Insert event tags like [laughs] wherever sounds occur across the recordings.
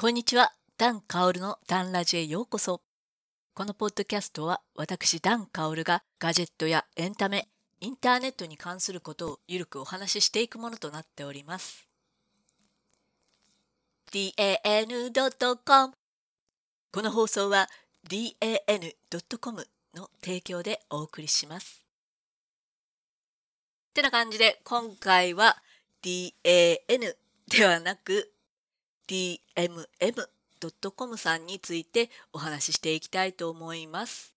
こんにちは。ダン・カオルのダンラジへようこそ。このポッドキャストは私ダン・カオルがガジェットやエンタメ、インターネットに関することをゆるくお話ししていくものとなっております。dan.com この放送は dan.com の提供でお送りします。ってな感じで今回は dan ではなく dmm.com さんについてお話ししていきたいと思います。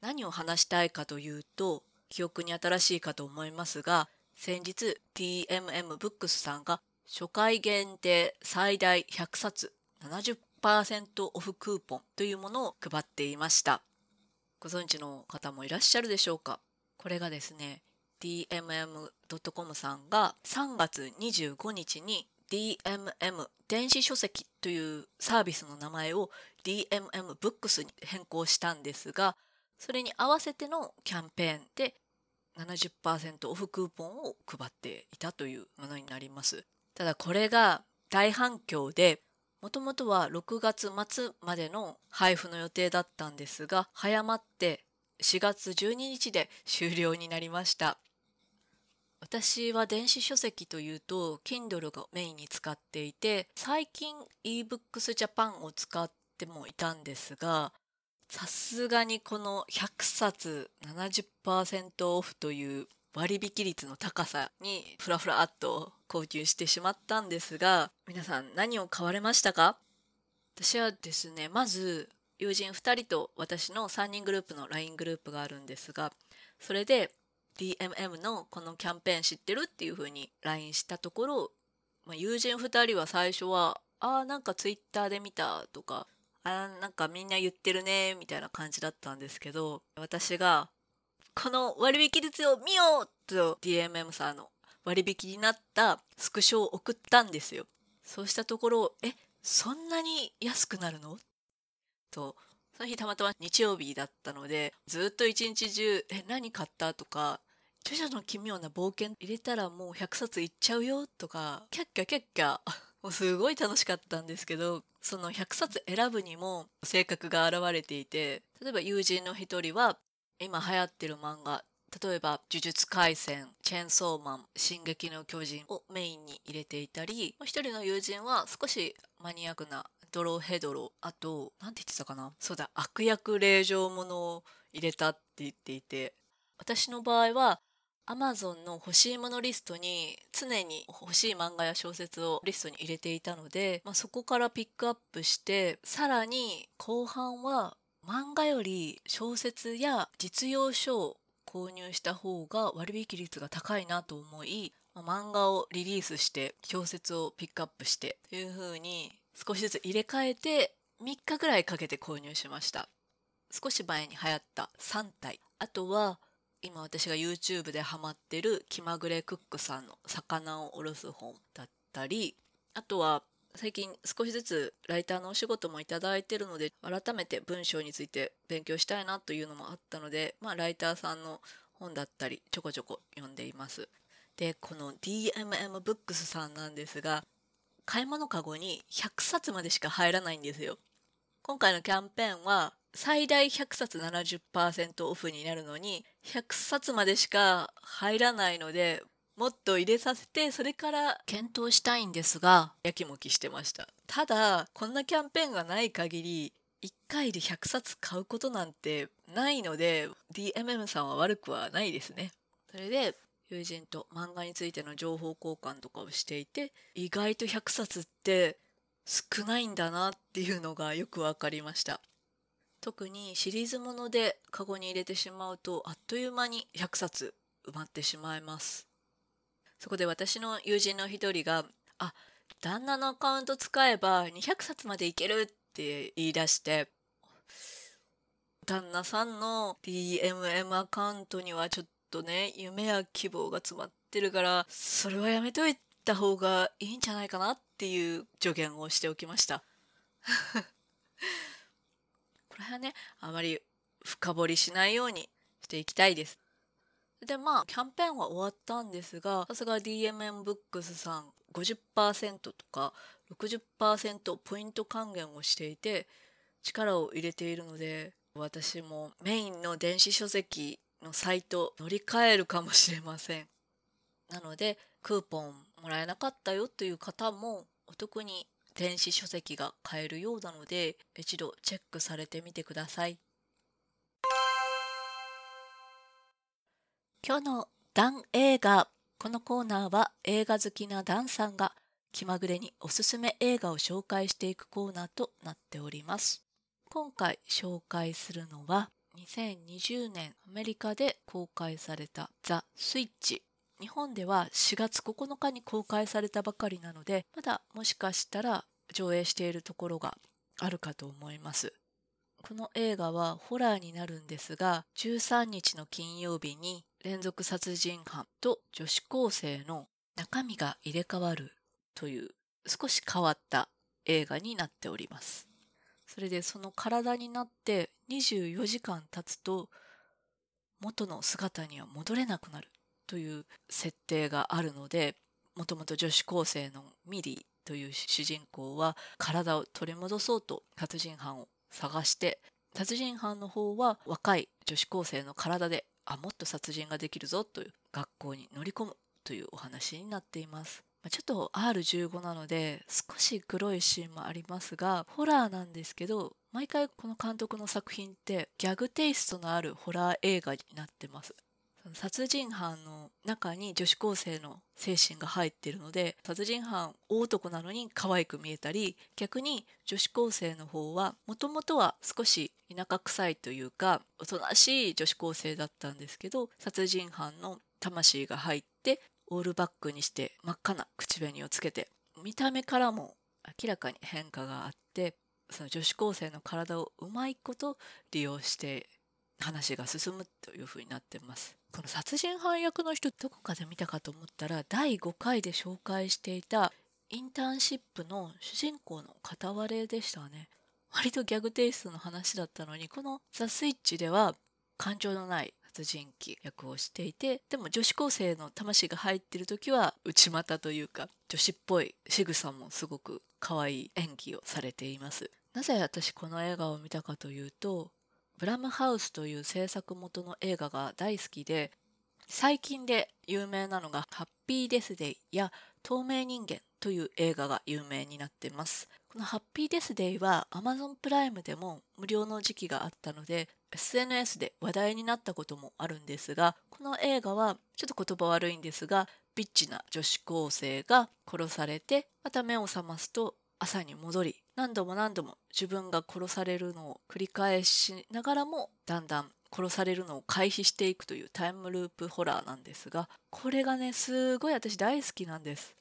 何を話したいかというと、記憶に新しいかと思いますが、先日 TMM ブックスさんが初回限定最大100冊70%オフクーポンというものを配っていました。ご存知の方もいらっしゃるでしょうか？これがですね、DMM.com さんが3月25日に DMM 電子書籍というサービスの名前を DMM ブックスに変更したんですがそれに合わせてのキャンペーンで70%オフクーポンを配っていたというものになります。ただこれが大反響でもともとは6月末までの配布の予定だったんですが早まって4月12日で終了になりました。私は電子書籍というと Kindle がメインに使っていて最近 eBooks Japan を使ってもいたんですがさすがにこの100冊70%オフという割引率の高さにふらふらっと購入してしまったんですが皆さん何を買われましたか？私はですねまず友人2人と私の3人グループの LINE グループがあるんですがそれで DMM のこのキャンペーン知ってるっていうふうに LINE したところ、まあ、友人2人は最初は「あーなんか Twitter で見た」とか「あーなんかみんな言ってるね」みたいな感じだったんですけど私が「この割引率を見よう!」と DMM さんの割引になったスクショを送ったんですよ。そうしたところ「えそんなに安くなるの?」とその日たまたま日曜日だったのでずっと一日中「え何買った?」とか「著者の奇妙な冒険入れたらもう100冊いっちゃうよ」とかキャッキャキャッキャ [laughs] もうすごい楽しかったんですけどその100冊選ぶにも性格が現れていて例えば友人の一人は今流行ってる漫画例えば「呪術廻戦」「チェーンソーマン」「進撃の巨人」をメインに入れていたりもう一人の友人は少しマニアックなドロヘドロあと何て言ってたかなそうだ悪役令状ものを入れたって言っていて私の場合は Amazon の欲しいものリストに常に欲しい漫画や小説をリストに入れていたので、まあ、そこからピックアップしてさらに後半は漫画より小説や実用書を購入した方が割引率が高いなと思い、まあ、漫画をリリースして小説をピックアップしてという風に少しずつ入れ替えて3日ぐらいかけて購入しました。少し前に流行った3体。あとは今私が YouTube でハマってる気まぐれクックさんの魚をおろす本だったりあとは最近少しずつライターのお仕事もいただいてるので改めて文章について勉強したいなというのもあったのでまあライターさんの本だったりちょこちょこ読んでいますでこの DMM ブックスさんなんですが買い物かごに100冊までしか入らないんですよ。今回のキャンペーンは最大100冊70%オフになるのに100冊までしか入らないのでもっと入れさせてそれから検討したいんですがやきもきしてました。ただこんなキャンペーンがない限り1回で100冊買うことなんてないので DMM さんは悪くはないですね。それで友人と漫画についての情報交換とかをしていて意外と100冊って少ないんだなっていうのがよく分かりました。特にシリーズものでカゴに入れてしまうとあっという間に100冊埋まってしまいます。そこで私の友人の一人が「あ旦那のアカウント使えば200冊までいける」って言い出して旦那さんの DMM アカウントにはちょっとね夢や希望が詰まってるからそれはやめといた方がいいんじゃないかなっていう助言をしておきました。これはねあまり深掘りしないようにしていきたいです。でまあキャンペーンは終わったんですがさすが DMM ブックスさん50%とか60%ポイント還元をしていて力を入れているので私もメインの電子書籍のサイト乗り換えるかもしれません。なのでクーポンもらえなかったよという方もお得に電子書籍が買えるようなので一度チェックされてみてください。今日のダン映画このコーナーは映画好きなダンさんが気まぐれにおすすめ映画を紹介していくコーナーとなっております。今回紹介するのは2020年アメリカで公開されたザ・スイッチ。日本では4月9日に公開されたばかりなのでまだもしかしたら上映しているところがあるかと思います。この映画はホラーになるんですが13日の金曜日に連続殺人犯と女子高生の中身が入れ替わるという少し変わった映画になっております。それでその体になって24時間経つと元の姿には戻れなくなる。という設定があるのでもともと女子高生のミリーという主人公は体を取り戻そうと殺人犯を探して殺人犯の方は若い女子高生の体であもっと殺人ができるぞという学校に乗り込むというお話になっています。ちょっと R15 なので少し黒いシーンもありますがホラーなんですけど毎回この監督の作品ってギャグテイストのあるホラー映画になってます殺人犯の中に女子高生の精神が入っているので殺人犯大男なのに可愛く見えたり逆に女子高生の方はもともとは少し田舎臭いというかおとなしい女子高生だったんですけど殺人犯の魂が入ってオールバックにして真っ赤な口紅をつけて見た目からも明らかに変化があってその女子高生の体をうまいこと利用して話が進むというふうになってます。この殺人犯役の人どこかで見たかと思ったら第5回で紹介していたインターンシップの主人公の片割れでしたね。割とギャグテイストの話だったのにこの「ザ・スイッチ」では感情のない殺人鬼役をしていてでも女子高生の魂が入ってる時は内股というか女子っぽい仕草もすごく可愛い演技をされています。なぜ私この映画を見たかというとブラムハウスという制作元の映画が大好きで最近で有名なのがハッピーデスデイや透明人間という映画が有名になってます。このハッピーデスデイは Amazon プライムでも無料の時期があったので SNS で話題になったこともあるんですがこの映画はちょっと言葉悪いんですがビッチな女子高生が殺されてまた目を覚ますと朝に戻り何度も何度も自分が殺されるのを繰り返しながらもだんだん殺されるのを回避していくというタイムループホラーなんですがこれがねすごい私大好きなんです。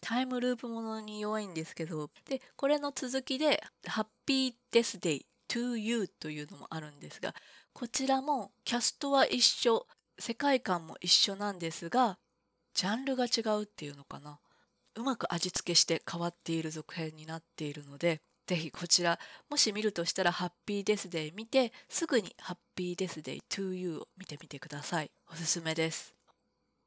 タイムループものに弱いんですけどでこれの続きで「ハッピーデスデイ to you」というのもあるんですがこちらもキャストは一緒世界観も一緒なんですがジャンルが違うっていうのかな。うまく味付けして変わっている続編になっているのでぜひこちらもし見るとしたらハッピーデスデイ見てすぐにハッピーデスデイ to you を見てみてください。おすすめです。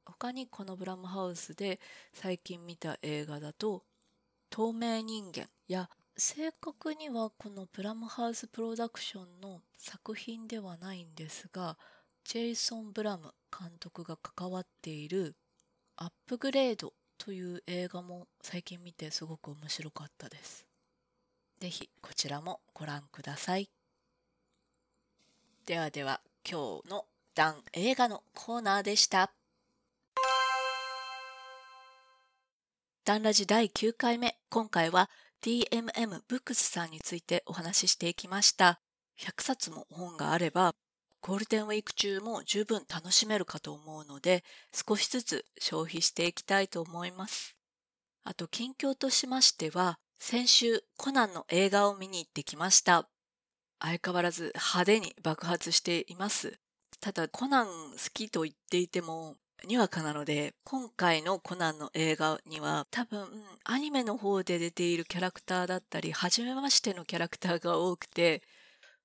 他にこのブラムハウスで最近見た映画だと透明人間や正確にはこのブラムハウスプロダクションの作品ではないんですがジェイソン・ブラム監督が関わっているアップグレードという映画も最近見てすごく面白かったです。ぜひこちらもご覧ください。ではでは今日のダン映画のコーナーでした。ダンラジ第9回目、今回は DMM ブックスさんについてお話ししていきました。100冊も本があればゴールデンウィーク中も十分楽しめるかと思うので、少しずつ消費していきたいと思います。あと、近況としましては、先週コナンの映画を見に行ってきました。相変わらず派手に爆発しています。ただ、コナン好きと言っていても、にわかなので、今回のコナンの映画には多分アニメの方で出ているキャラクターだったり、初めましてのキャラクターが多くて、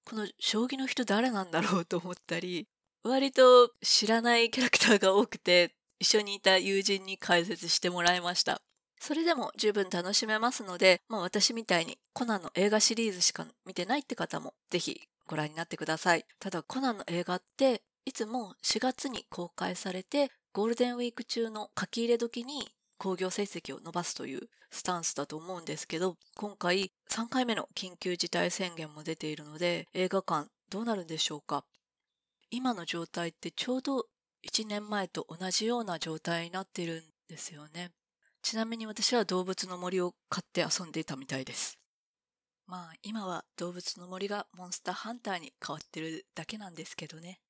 この将棋の人誰なんだろうと思ったり、割と知らないキャラクターが多くて、一緒にいた友人に解説してもらいました。それでも十分楽しめますので、まあ私みたいにコナンの映画シリーズしか見てないって方もぜひご覧になってください。ただコナンの映画っていつも4月に公開されてゴールデンウィーク中の書き入れ時に興行成績を伸ばすというスタンスだと思うんですけど、今回3回目の緊急事態宣言も出ているので映画館どうなるんでしょうか？今の状態ってちょうど1年前と同じような状態になってるんですよね。ちなみに私は動物の森を買って遊んでいたみたいです。まあ今は動物の森がモンスターハンターに変わってるだけなんですけどね。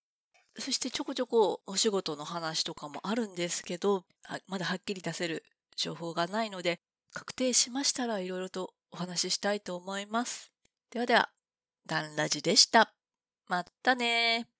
そしてちょこちょこお仕事の話とかもあるんですけど、まだはっきり出せる情報がないので、確定しましたらいろいろとお話ししたいと思います。ではでは、ダンラジでした。またね